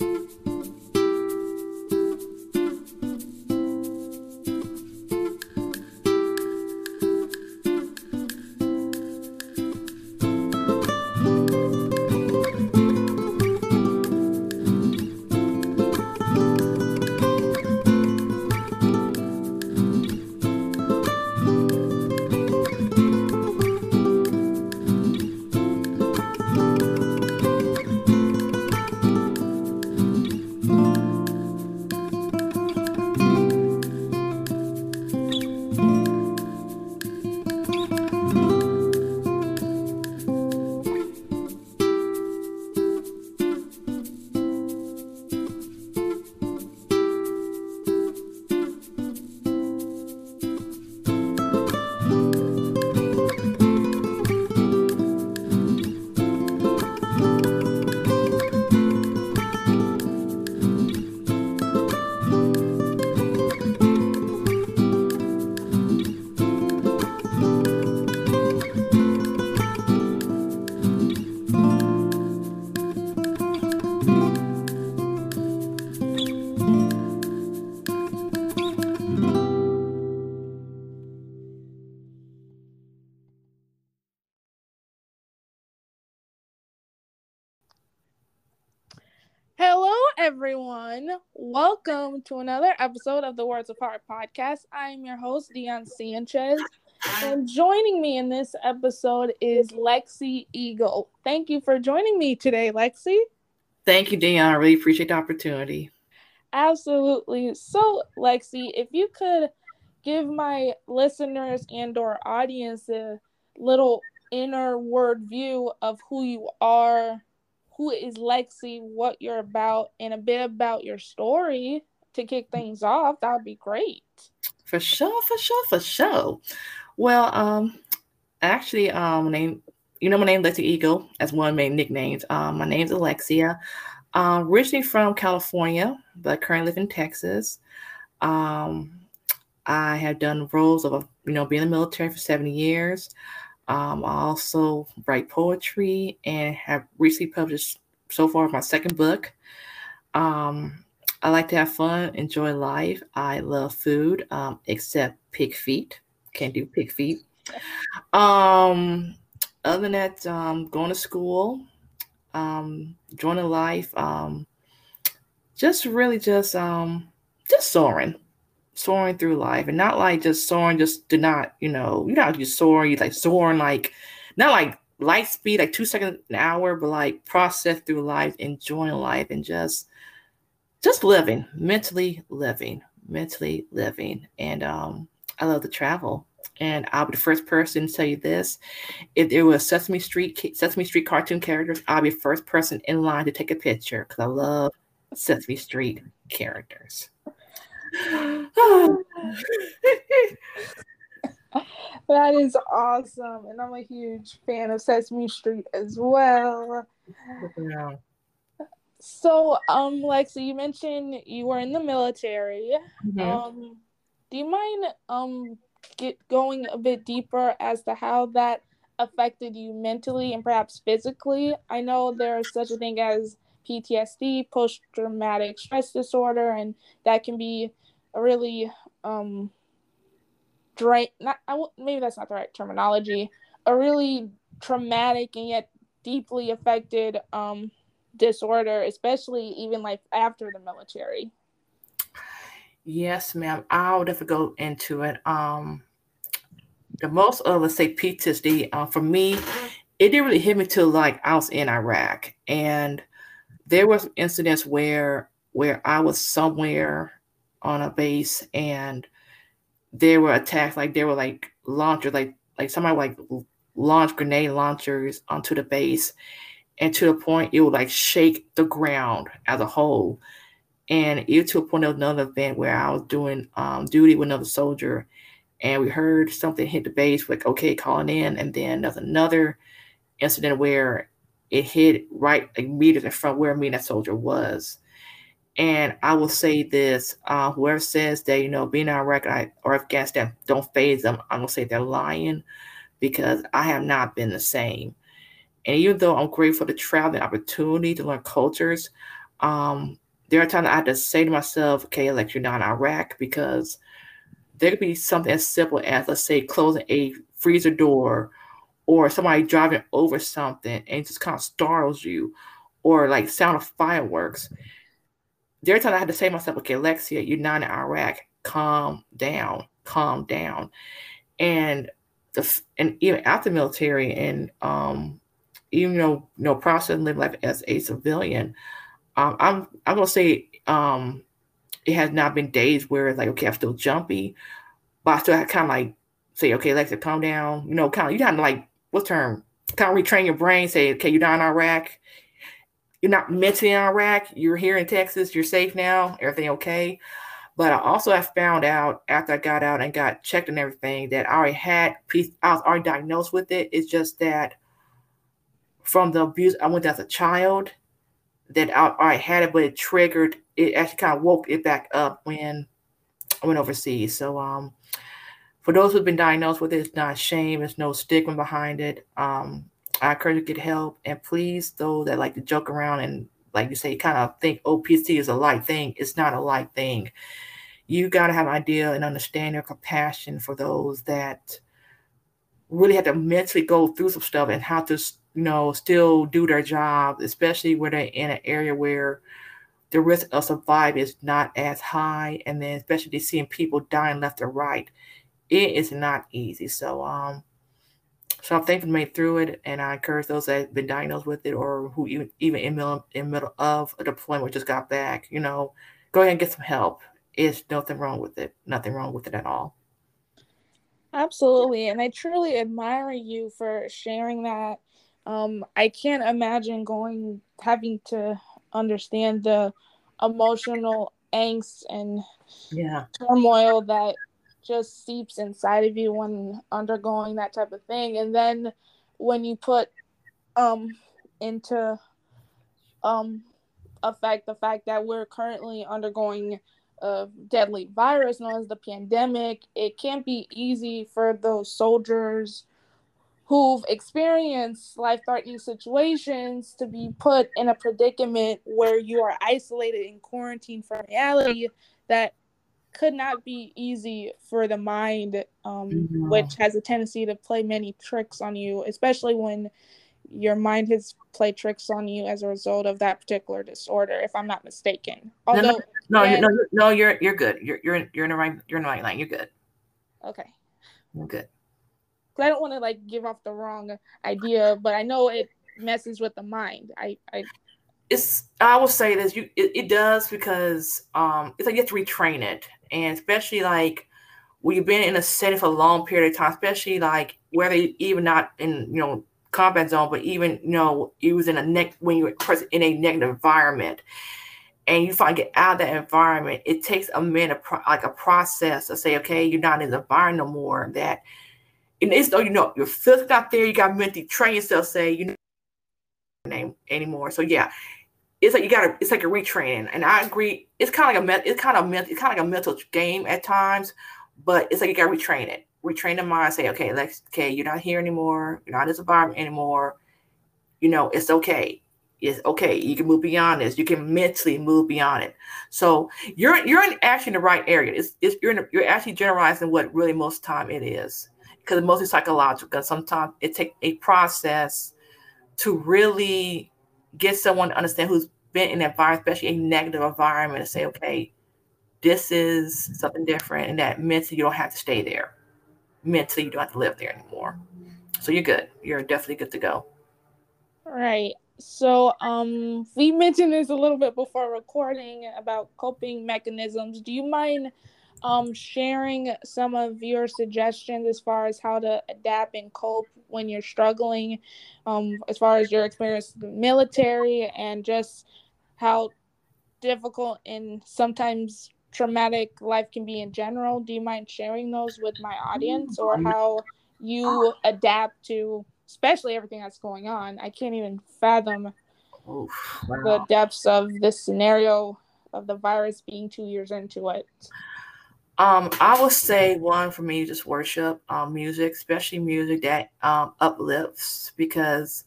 Hello, everyone. Welcome to another episode of the Words of Heart podcast. I am your host, Dion Sanchez. And joining me in this episode is Lexi Eagle. Thank you for joining me today, Lexi. Thank you, Dion. I really appreciate the opportunity. Absolutely. So, Lexi, if you could give my listeners and or audience a little inner word view of who you are, who is Lexi, what you're about, and a bit about your story to kick things off, that would be great. For sure, for sure, for sure. Well, um, actually, um, name you know my name Lexi Eagle as one of my nicknames. Um, my name's Alexia. Um, originally from California, but currently live in Texas. Um, I have done roles of you know being in the military for 70 years. Um, I also write poetry and have recently published so far my second book. Um, I like to have fun, enjoy life. I love food, um, except pig feet. Can't do pig feet. Um, other than that, um, going to school, um, joining life, um, just really just um, just soaring soaring through life and not like just soaring just do not you know you know you soar you like soaring like not like light speed like two seconds an hour but like process through life enjoying life and just just living mentally living mentally living. And um i love to travel. And i'll be the first person to tell you this. If there was sesame street sesame street cartoon characters i'll be the first person in line to take a picture because i love sesame street characters that is awesome. And I'm a huge fan of Sesame Street as well. Yeah. So, um, Lexi, you mentioned you were in the military. Mm-hmm. Um, do you mind um get going a bit deeper as to how that affected you mentally and perhaps physically? I know there's such a thing as PTSD, post traumatic stress disorder, and that can be a really um drain not I w- maybe that's not the right terminology a really traumatic and yet deeply affected um disorder especially even like after the military. Yes ma'am. I'll definitely go into it. Um the most of let's say ptsd uh, for me it didn't really hit me till like i was in iraq. And there was incidents where where i was somewhere on a base and there were attacks like there were like launchers like like somebody like launch grenade launchers onto the base and to the point it would like shake the ground as a whole. And it to a point of another event where I was doing um, duty with another soldier, and we heard something hit the base, like okay, calling in, and then there's another incident where it hit right like meters in front where me and that soldier was. And I will say this: uh, whoever says that you know being in Iraq or Afghanistan don't phase them, I'm gonna say they're lying because I have not been the same. And even though I'm grateful to travel and opportunity to learn cultures, um, there are times I have to say to myself, okay, like you're not in Iraq because there could be something as simple as, let's say, closing a freezer door or somebody driving over something and just kind of startles you or like sound of fireworks. There are times I had to say to myself, okay, Alexia, you're not in Iraq. Calm down, calm down. And the and even after military and um even though you know process live life as a civilian, um, I'm I'm gonna say um, it has not been days where it's like okay I'm still jumpy, but I still kind of like say okay Alexa calm down you know kind of you kind of like what term kind of retrain your brain say okay you're not in Iraq, you're not mentally in Iraq you're here in Texas you're safe now everything okay. But I also have found out after I got out and got checked and everything that I already had I was already diagnosed with it. It's just that from the abuse I went as a child that I, I had it, but it triggered it actually kind of woke it back up when I went overseas. So um for those who've been diagnosed with it, it's not shame, there's no stigma behind it. Um I encourage you to get help and please those that like to joke around and like you say, kind of think OPC is a light thing. It's not a light thing. You got to have an idea and understand your compassion for those that really had to mentally go through some stuff and how to you know, still do their job, especially when they're in an area where the risk of survival is not as high, and then especially seeing people dying left or right, it is not easy. So, um, so I'm thankful to made through it, and I encourage those that have been diagnosed with it or who even even in middle in middle of a deployment just got back, you know, go ahead and get some help. It's nothing wrong with it. Nothing wrong with it at all. Absolutely, and I truly admire you for sharing that um, I can't imagine going having to understand the emotional angst and yeah turmoil that just seeps inside of you when undergoing that type of thing. And then when you put um into um effect the fact that we're currently undergoing a deadly virus known as the pandemic it can't be easy for those soldiers who've experienced life threatening situations to be put in a predicament where you are isolated and quarantined from reality that could not be easy for the mind, um, mm-hmm. which has a tendency to play many tricks on you, especially when your mind has played tricks on you as a result of that particular disorder, if I'm not mistaken. Although, no, no, no, no, no, you're you're good. You're you're you're in the right you're in the right line. You're good. Okay. You're good. I don't want to like give off the wrong idea, but I know it messes with the mind. I, I it's I will say this, you it, it does because um it's like you have to retrain it. And especially like when you've been in a setting for a long period of time, especially like whether even not in you know combat zone, but even you know you was in a neck when you're in a negative environment, and you find get out of that environment, it takes a minute, like a process to say, okay, you're not in the environment no more. That and it's though you know your filth out there, you got mentally train yourself, say you know name anymore. So yeah, it's like you gotta it's like a retraining. And I agree, it's kind of like a it's kind of it's kind of like a mental game at times, but it's like you gotta retrain it. Retrain the mind, say, okay, let's okay, you're not here anymore, you're not in this environment anymore. You know, it's okay. It's okay. You can move beyond this. You can mentally move beyond it. So you're you're in actually in the right area. It's, it's you're in, you're actually generalizing what really most time it is because mostly psychological. Sometimes it takes a process to really get someone to understand who's been in that environment, especially a negative environment, and say, okay, this is something different, and that mentally you don't have to stay there. Mentally, you don't have to live there anymore. So you're good. You're definitely good to go. Right. So um we mentioned this a little bit before recording about coping mechanisms. Do you mind um sharing some of your suggestions as far as how to adapt and cope when you're struggling, um, as far as your experience in the military and just how difficult and sometimes traumatic life can be in general. Do you mind sharing those with my audience or mm-hmm. how you adapt to especially everything that's going on? I can't even fathom Oof, wow. the depths of this scenario of the virus being two years into it. Um, I would say one for me just worship, um, music, especially music that um, uplifts, because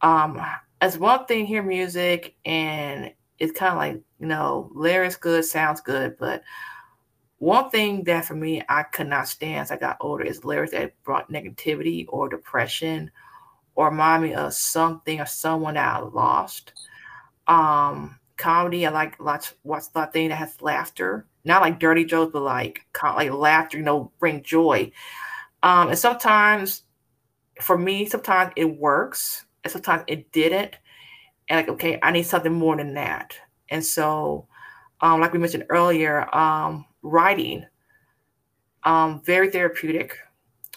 um, as one thing, hear music and it's kind of like you know, lyrics good, sounds good, but one thing that for me I could not stand as I got older is lyrics that brought negativity or depression or remind me of something or someone that I lost. Um, comedy, I like watch watch that thing that has laughter, not like dirty jokes, but like like laughter, you know, bring joy. Um, and sometimes for me, sometimes it works, and sometimes it didn't. And like, okay, I need something more than that. And so, um, like we mentioned earlier, um, writing, um, very therapeutic.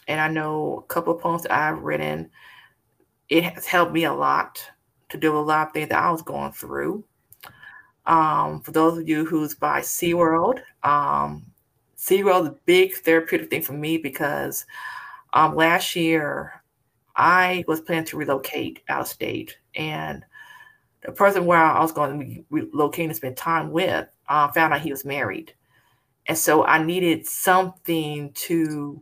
And I know a couple of poems that I've written, it has helped me a lot to do a lot of things that I was going through. Um, for those of you who's by SeaWorld, um, SeaWorld is a big therapeutic thing for me because um, last year I was planning to relocate out of state. And the person where I was going to be relocating to spend time with uh, found out he was married. And so I needed something to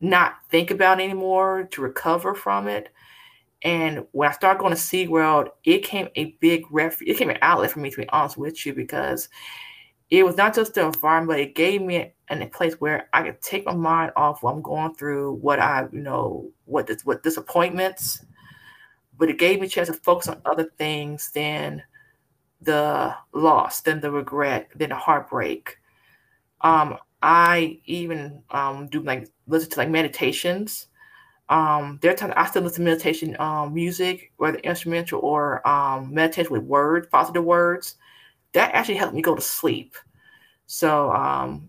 not think about anymore, to recover from it. And when I started going to SeaWorld, it came a big ref it came an outlet for me to be honest with you, because it was not just the environment, but it gave me a place where I could take my mind off what I'm going through, what I, you know, what this, what disappointments, but it gave me a chance to focus on other things than the loss, than the regret, than the heartbreak. Um, I even um, do like listen to like meditations um, there are times I still listen to meditation um, music, whether instrumental or um, meditation with words, positive words. That actually helped me go to sleep. So um,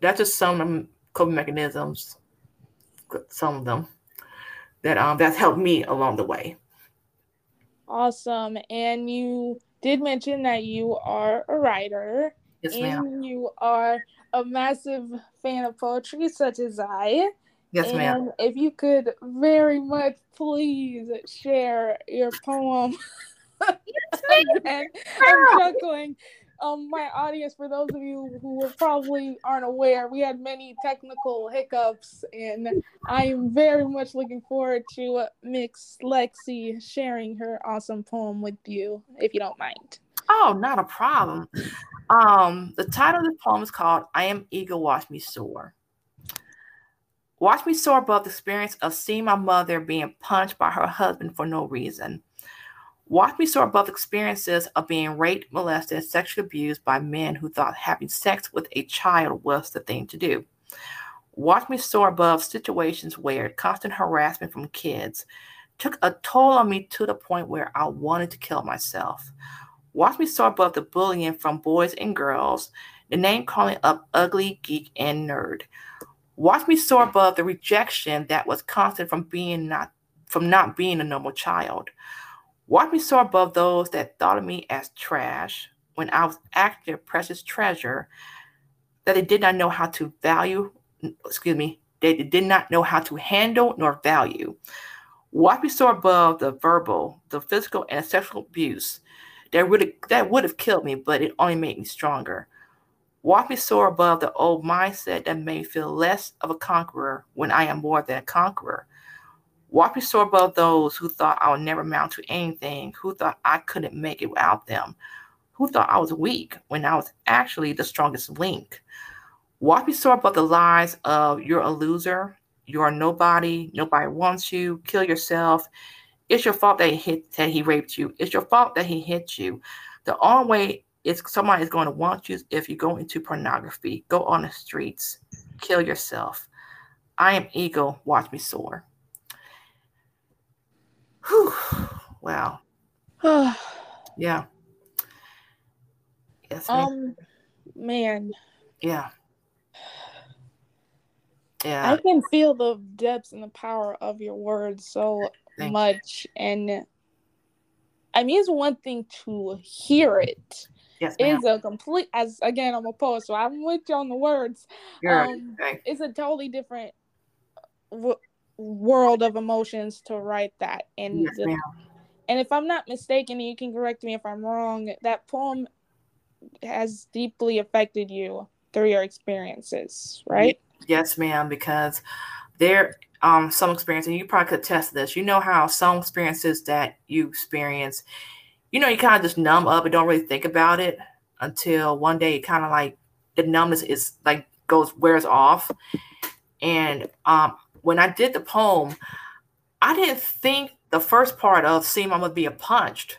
that's just some of the coping mechanisms, some of them that um, that's helped me along the way. Awesome. And you did mention that you are a writer. Yes, ma'am. And you are a massive fan of poetry, such as I. Yes, and ma'am. If you could very much please share your poem. yes, and I'm chuckling. Um, my audience, for those of you who probably aren't aware, we had many technical hiccups, and I am very much looking forward to Mix Lexi sharing her awesome poem with you, if you don't mind. Oh, not a problem. Um, the title of the poem is called "I Am Eagle Watch Me Soar." Watch me soar above the experience of seeing my mother being punched by her husband for no reason. Watch me soar above experiences of being raped, molested, sexually abused by men who thought having sex with a child was the thing to do. Watch me soar above situations where constant harassment from kids took a toll on me to the point where I wanted to kill myself. Watch me soar above the bullying from boys and girls, the name calling up ugly, geek, and nerd. Watch me soar above the rejection that was constant from being not from not being a normal child. Watch me soar above those that thought of me as trash when I was actually a precious treasure that they did not know how to value, excuse me, they did not know how to handle nor value. Watch me soar above the verbal, the physical, and sexual abuse that would that would have killed me, but it only made me stronger. Walk me soar above the old mindset that may feel less of a conqueror when I am more than a conqueror. Walk me soar above those who thought I would never amount to anything, who thought I couldn't make it without them, who thought I was weak when I was actually the strongest link. Walk me soar above the lies of you're a loser, you're nobody, nobody wants you, kill yourself. It's your fault that he hit that he raped you. It's your fault that he hit you. The only way it's somebody is going to want you if you go into pornography. Go on the streets, kill yourself. I am eagle. Watch me soar. Whew. Wow. yeah. Yes. Um, man. Yeah. Yeah. I can feel the depths and the power of your words so Thank much. You. And I mean, it's one thing to hear it. Yes, ma'am. It's a complete, as again, I'm a poet, so I'm with you on the words. Um. It's a totally different w- world of emotions to write that. And yes, the, and if I'm not mistaken, you can correct me if I'm wrong, that poem has deeply affected you through your experiences, right? Yes, ma'am, because there um some experience, and you probably could test this. You know how some experiences that you experience, you know, you kind of just numb up and don't really think about it until one day it kind of like the numbness is like goes wears off. And um when I did the poem, I didn't think the first part of seeing my mother being punched.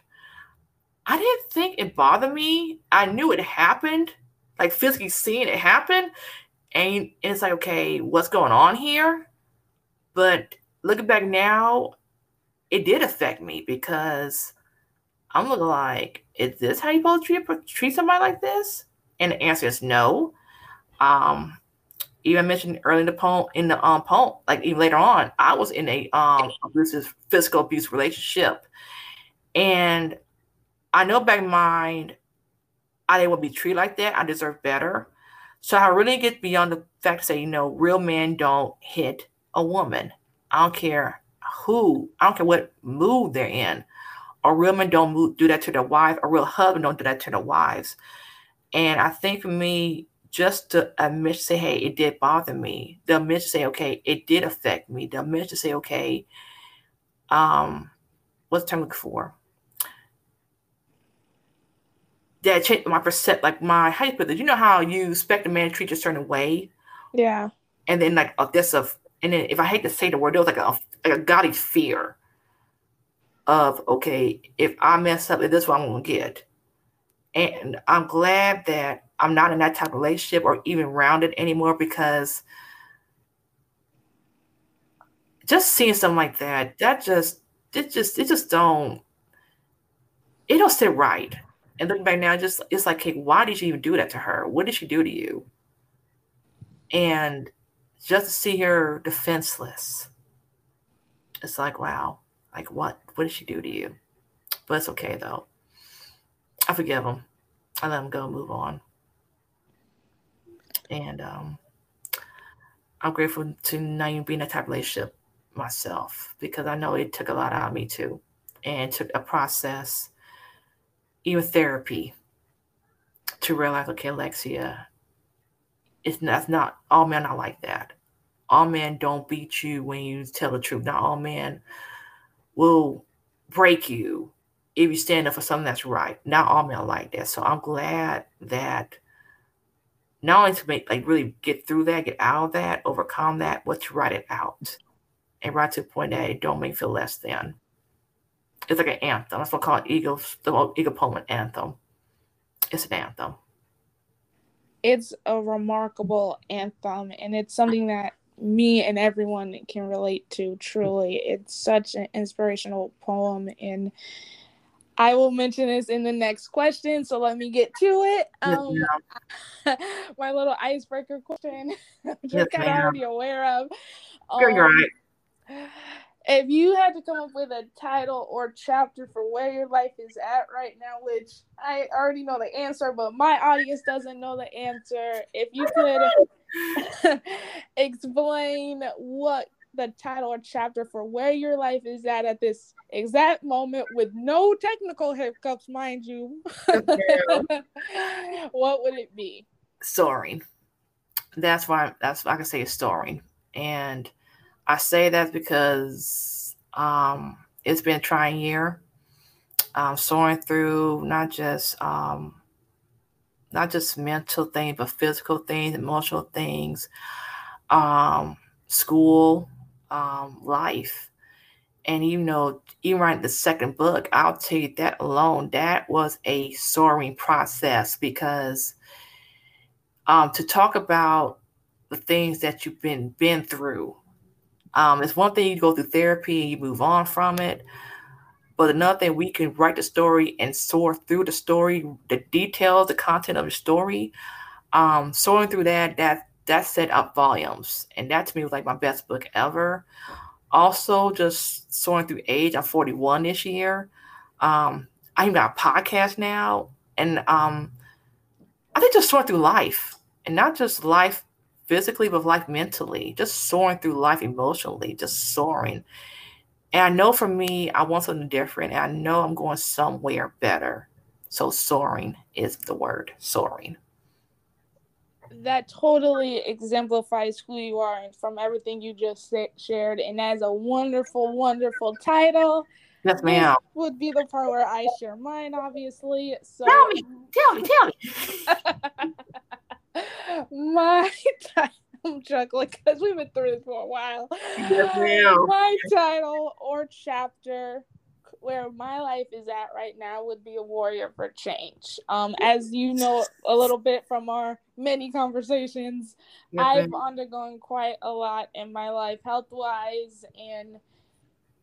I didn't think it bothered me. I knew it happened, like physically seeing it happen. And it's like, okay, what's going on here? But looking back now, it did affect me because I'm looking like, is this how you supposed to treat, treat somebody like this? And the answer is no. Um, even mentioned early in the poem, in the um poem, like even later on, I was in a um abusive physical abuse relationship, and I know back in mind, I didn't want to be treated like that. I deserve better. So I really get beyond the fact to say, you know, real men don't hit a woman. I don't care who, I don't care what mood they're in. Or real men don't move, do that to their wife. A real husband don't do that to their wives. And I think for me, just to admit, say, hey, it did bother me. The admit to say, okay, it did affect me. The admit to say, okay, um, what's the term looking for? That changed my percept, like my how you put it. You know how you expect a man to treat you a certain way, yeah. And then like oh, this of, and then if I hate to say the word, there was like a like a godly fear of okay, if I mess up, if this is what I'm gonna get. And I'm glad that I'm not in that type of relationship or even rounded anymore because just seeing something like that, that just it just it just don't it don't sit right. And looking back now, just it's like, hey, why did you even do that to her? What did she do to you? And just to see her defenseless, it's like, wow, like what? What did she do to you? But it's okay though. I forgive him. I let him go, move on. And um, I'm grateful to not even be in a type of relationship myself because I know it took a lot out of me too. And took a process, even therapy, to realize, okay, Alexia, it's not, not all men are like that. All men don't beat you when you tell the truth. Not all men will break you if you stand up for something that's right. Not all men like that. So I'm glad that not only to make like really get through that, get out of that, overcome that, but to write it out and write to point that it don't make feel less than. It's like an anthem. That's what I call it ego the Eagle poem anthem. It's an anthem. It's a remarkable anthem and it's something that me and everyone can relate to truly. It's such an inspirational poem and I will mention this in the next question, so let me get to it. Um, yes, my little icebreaker question, yes, I'm kind of already aware of. Um, right. If you had to come up with a title or chapter for where your life is at right now, which I already know the answer, but my audience doesn't know the answer, if you could explain what the title or chapter for where your life is at at this exact moment with no technical hiccups, mind you, what would it be? Soaring. That's why that's why I can say soaring. And I say that because um, it's been a trying year. Um, soaring through not just um, not just mental things, but physical things, emotional things, um, school, um, life. And you know, even writing the second book, I'll tell you that alone, that was a soaring process because um, to talk about the things that you've been been through. Um, it's one thing you go through therapy and you move on from it, but another thing we can write the story and soar through the story, the details, the content of the story. Um, soaring through that, that that set up volumes. And that to me was like my best book ever. Also, just soaring through age, I'm 41 this year. Um, I even got a podcast now. And um, I think just soaring through life and not just life physically, but life mentally, just soaring through life emotionally, just soaring. And I know for me, I want something different. And I know I'm going somewhere better. So soaring is the word, soaring. That totally exemplifies who you are and from everything you just shared. And that's a wonderful, wonderful title. Yes, ma'am. This would be the part where I share mine, obviously. So tell me, tell me, tell me. my title, I'm chuckling because we've been through this for a while. Yes, ma'am. My title or chapter where my life is at right now would be a warrior for change. Um, as you know a little bit from our many conversations, yes, I've undergone quite a lot in my life, health wise, and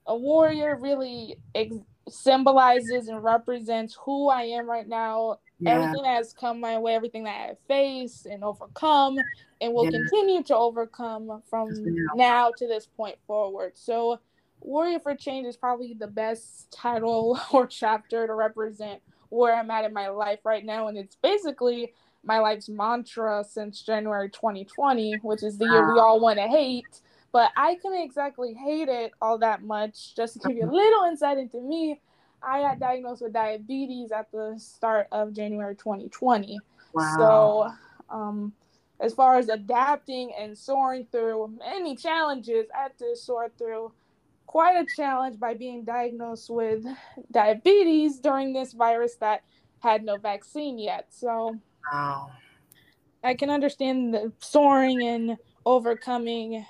a warrior really ex- symbolizes and represents who I am right now. Yeah. Everything that has come my way, everything that I have faced and overcome, and will yeah. continue to overcome from yeah. now to this point forward. So, Warrior for Change is probably the best title or chapter to represent where I'm at in my life right now. And it's basically my life's mantra since January 2020, which is the year we all want to hate but I couldn't exactly hate it all that much. Just to give you a little insight into me, I got diagnosed with diabetes at the start of January 2020. Wow. So, um, as far as adapting and soaring through many challenges, I had to soar through quite a challenge by being diagnosed with diabetes during this virus that had no vaccine yet. So, wow. I can understand the soaring and overcoming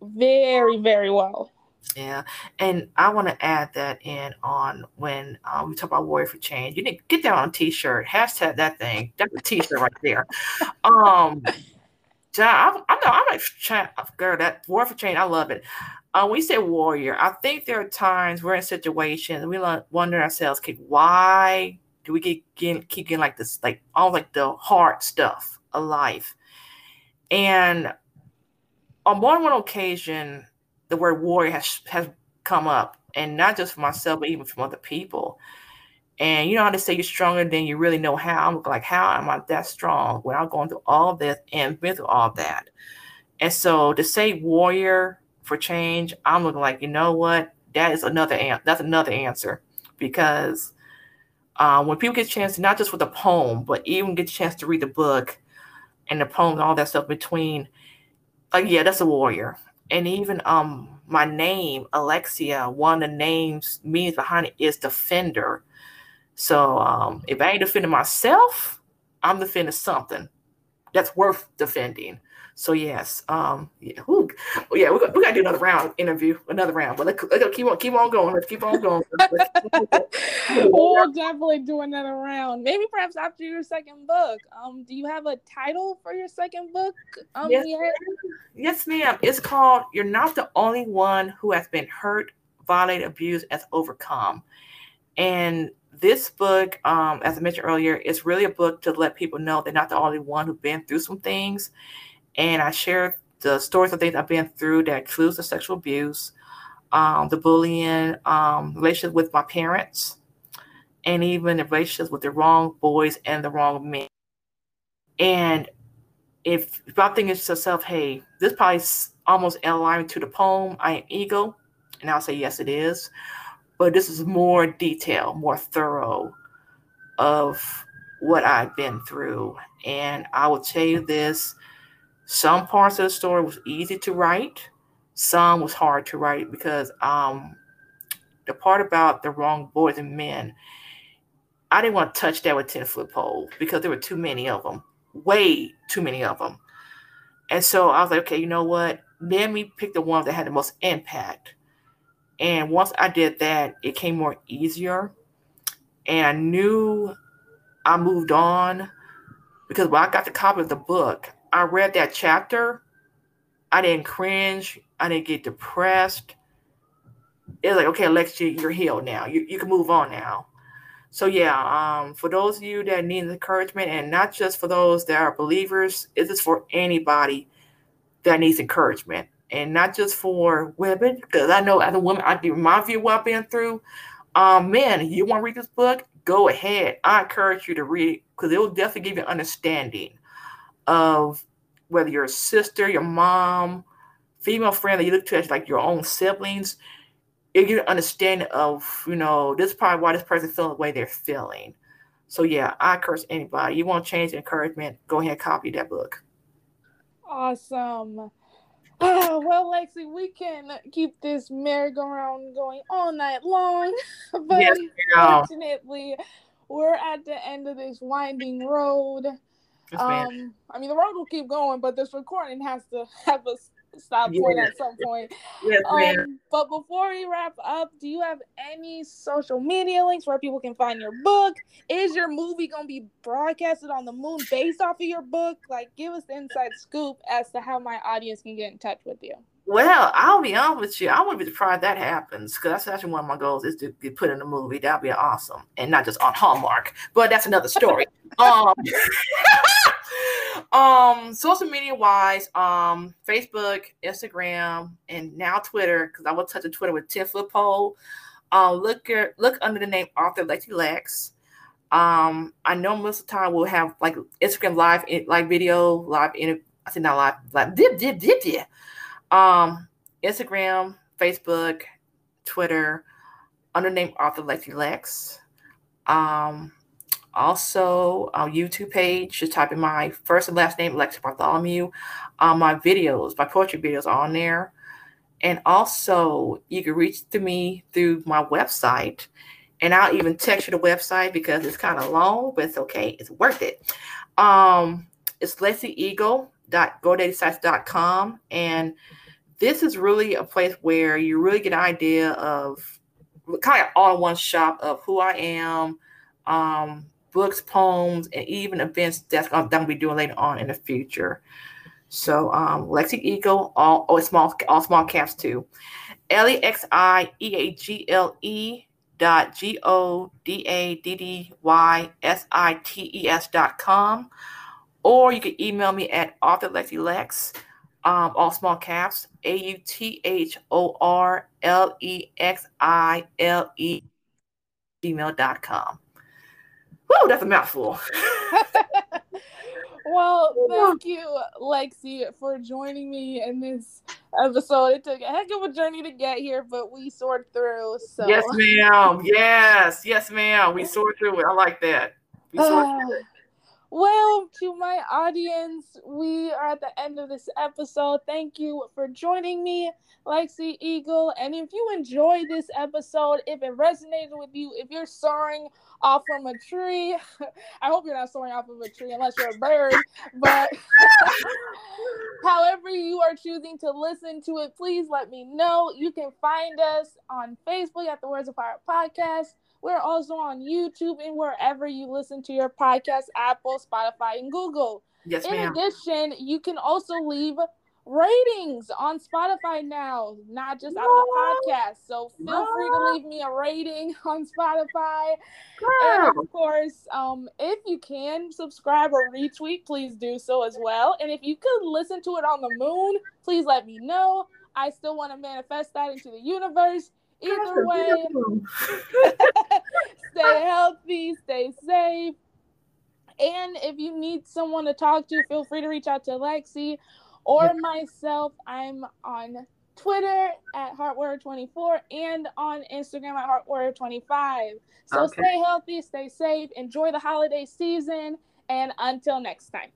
very, very well. Yeah, and I want to add that in on when um, we talk about Warrior for Change. You need to get that on a T-shirt. Hashtag that thing. That's a T-shirt right there. Um, I, I know I'm like, girl, that Warrior for Change. I love it. Uh, you say warrior, I think there are times we're in situations we wonder ourselves, okay, why do we get, get keep getting like this, like all like the hard stuff of life? And on more than one occasion, the word warrior has has come up, and not just for myself, but even from other people. And you know how to say you're stronger than you really know how. I'm like, how am I that strong without going through all this and been through all that? And so to say warrior for change, I'm looking like, you know what? That is another an- that's another answer because uh, when people get a chance to not just with the poem, but even get a chance to read the book and the poem and all that stuff between, like, yeah, that's a warrior. And even um my name, Alexia, one of the names means behind it is defender. So um if I ain't defending myself, I'm defending something that's worth defending. So yes, um, yeah, well, yeah, we got, we got to do another round interview, another round. But let's, let's keep on, keep on going. Let's keep on going. we'll definitely do another round. Maybe perhaps after your second book. Um, do you have a title for your second book? Um, yes, ma'am. yes, ma'am. It's called "You're Not the Only One Who Has Been Hurt, Violated, Abused, Has Overcome," and this book, um, as I mentioned earlier, is really a book to let people know they're not the only one who've been through some things and I share the stories of things I've been through that includes the sexual abuse, um, the bullying, um, relationships with my parents, and even the relationships with the wrong boys and the wrong men. And if, if I'm thinking to yourself, hey, this probably almost aligned to the poem, I am Eagle, and I'll say, yes, it is. But this is more detail, more thorough of what I've been through. And I will tell you this some parts of the story was easy to write, some was hard to write because um, the part about the wrong boys and men, I didn't want to touch that with 10 foot pole because there were too many of them, way too many of them. And so I was like, okay, you know what? Let me pick the ones that had the most impact. And once I did that, it came more easier. And I knew I moved on because when I got the copy of the book, I read that chapter, I didn't cringe. I didn't get depressed. It's like, okay, Alexia, you're healed now. You, you can move on now. So yeah, um, for those of you that need encouragement, and not just for those that are believers, it is for anybody that needs encouragement, and not just for women, because I know as a woman, I do my view what I've been through. Um, man, you want to read this book? Go ahead. I encourage you to read because it will definitely give you understanding of whether you're a sister, your mom, female friend that you look to as like your own siblings. It give you an understanding of, you know, this is probably why this person feeling the way they're feeling. So yeah, I curse anybody. You want to change encouragement, go ahead and copy that book. Awesome. Oh, well, Lexi, we can keep this merry-go-round going all night long, but yes, unfortunately, we're at the end of this winding road. Um, I mean, the road will keep going, but this recording has to have a stop yeah. point at some point. Yes, um, but before we wrap up, do you have any social media links where people can find your book? Is your movie going to be broadcasted on the moon based off of your book? Like, give us the inside scoop as to how my audience can get in touch with you. Well, I'll be honest with you. I wouldn't be surprised that happens because that's actually one of my goals is to be put in a movie. That'd be awesome, and not just on Hallmark. But that's another story. um, um, social media wise, um, Facebook, Instagram, and now Twitter because I will touch on Twitter with Ten Foot Pole. Uh, look look under the name Author Lexi Lex. Um, I know most of the time we'll have like Instagram live like video live in I think not live like dip dip dip dip. Um, Instagram, Facebook, Twitter, under name Author Lexi Lex. Um, also, our YouTube page, just type in my first and last name, Lexi Bartholomew. Um, my videos, my poetry videos are on there. And also, you can reach to me through my website. And I'll even text you the website because it's kind of long, but it's okay. It's worth it. Um, it's LexiEagle.GoDaddySites.com. And this is really a place where you really get an idea of kind of all in one shop of who I am, um, books, poems, and even events that's going to be doing later on in the future. So um, Lexi Eagle, all oh, small, all small caps too. L E X I E A G L E dot G O D A D D Y S I T E S dot com. Or you can email me at author Lexi Lex, um, all small caps, A U T H O R L E X I L E gmail.com. Whoa, that's a mouthful. well, thank you, Lexi, for joining me in this episode. It took a heck of a journey to get here, but we soared through. So yes, ma'am. Yes, yes, ma'am. We soared through it. I like that. We soared through it. Well, to my audience, we are at the end of this episode. Thank you for joining me, Lexi Eagle. And if you enjoyed this episode, if it resonated with you, if you're soaring off from a tree. I hope you're not soaring off of a tree unless you're a bird. But however you are choosing to listen to it, please let me know. You can find us on Facebook at the Words of Fire podcast. We're also on YouTube and wherever you listen to your podcast, Apple, Spotify, and Google. Yes, In ma'am. addition, you can also leave ratings on Spotify now, not just on the podcast. So feel free to leave me a rating on Spotify. Girl. And of course, um, if you can subscribe or retweet, please do so as well. And if you could listen to it on the moon, please let me know. I still want to manifest that into the universe. Either way, stay healthy, stay safe. And if you need someone to talk to, feel free to reach out to Lexi or myself. I'm on Twitter at HeartWarrior24 and on Instagram at HeartWarrior25. So okay. stay healthy, stay safe, enjoy the holiday season, and until next time.